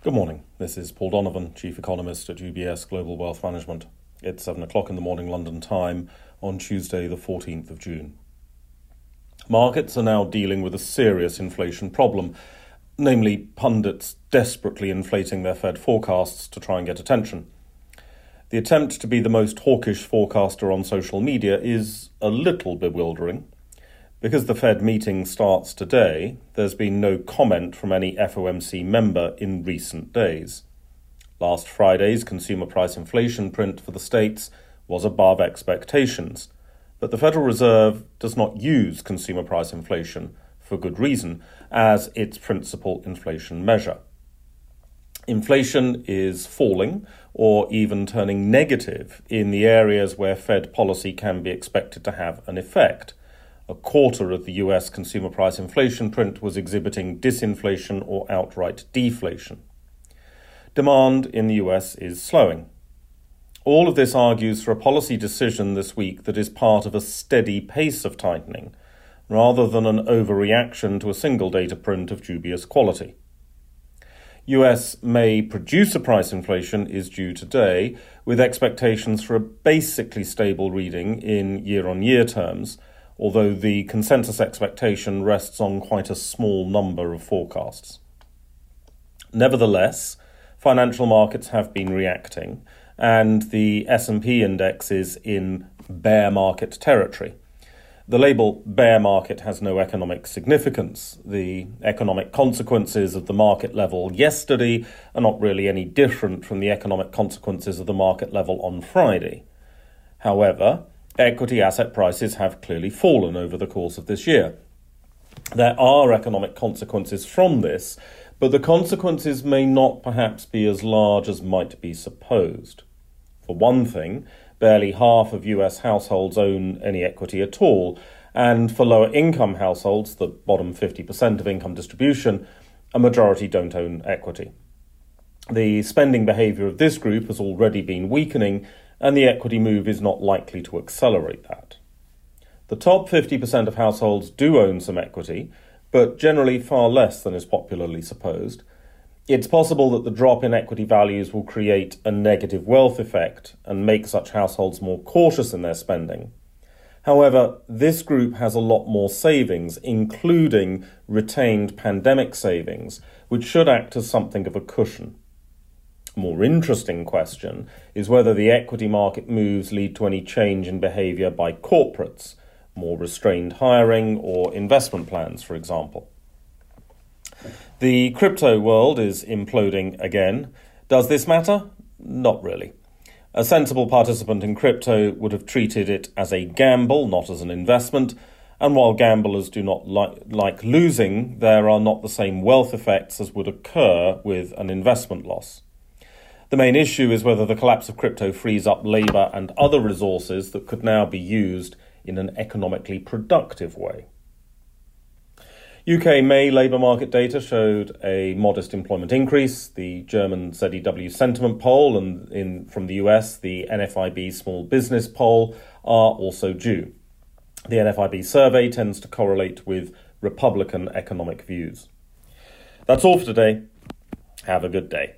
Good morning. This is Paul Donovan, Chief Economist at UBS Global Wealth Management. It's 7 o'clock in the morning London time on Tuesday, the 14th of June. Markets are now dealing with a serious inflation problem, namely pundits desperately inflating their Fed forecasts to try and get attention. The attempt to be the most hawkish forecaster on social media is a little bewildering. Because the Fed meeting starts today, there's been no comment from any FOMC member in recent days. Last Friday's consumer price inflation print for the states was above expectations, but the Federal Reserve does not use consumer price inflation, for good reason, as its principal inflation measure. Inflation is falling or even turning negative in the areas where Fed policy can be expected to have an effect a quarter of the US consumer price inflation print was exhibiting disinflation or outright deflation. Demand in the US is slowing. All of this argues for a policy decision this week that is part of a steady pace of tightening, rather than an overreaction to a single data print of dubious quality. US May producer price inflation is due today, with expectations for a basically stable reading in year on year terms although the consensus expectation rests on quite a small number of forecasts. Nevertheless, financial markets have been reacting and the S&P index is in bear market territory. The label bear market has no economic significance. The economic consequences of the market level yesterday are not really any different from the economic consequences of the market level on Friday. However, equity asset prices have clearly fallen over the course of this year. There are economic consequences from this, but the consequences may not perhaps be as large as might be supposed. For one thing, barely half of US households own any equity at all, and for lower income households, the bottom 50% of income distribution, a majority don't own equity. The spending behaviour of this group has already been weakening, and the equity move is not likely to accelerate that. The top 50% of households do own some equity, but generally far less than is popularly supposed. It's possible that the drop in equity values will create a negative wealth effect and make such households more cautious in their spending. However, this group has a lot more savings, including retained pandemic savings, which should act as something of a cushion more interesting question is whether the equity market moves lead to any change in behaviour by corporates, more restrained hiring, or investment plans, for example. The crypto world is imploding again. Does this matter? Not really. A sensible participant in crypto would have treated it as a gamble, not as an investment. And while gamblers do not like, like losing, there are not the same wealth effects as would occur with an investment loss. The main issue is whether the collapse of crypto frees up labour and other resources that could now be used in an economically productive way. UK May labour market data showed a modest employment increase. The German ZEW sentiment poll and in, from the US, the NFIB small business poll are also due. The NFIB survey tends to correlate with Republican economic views. That's all for today. Have a good day.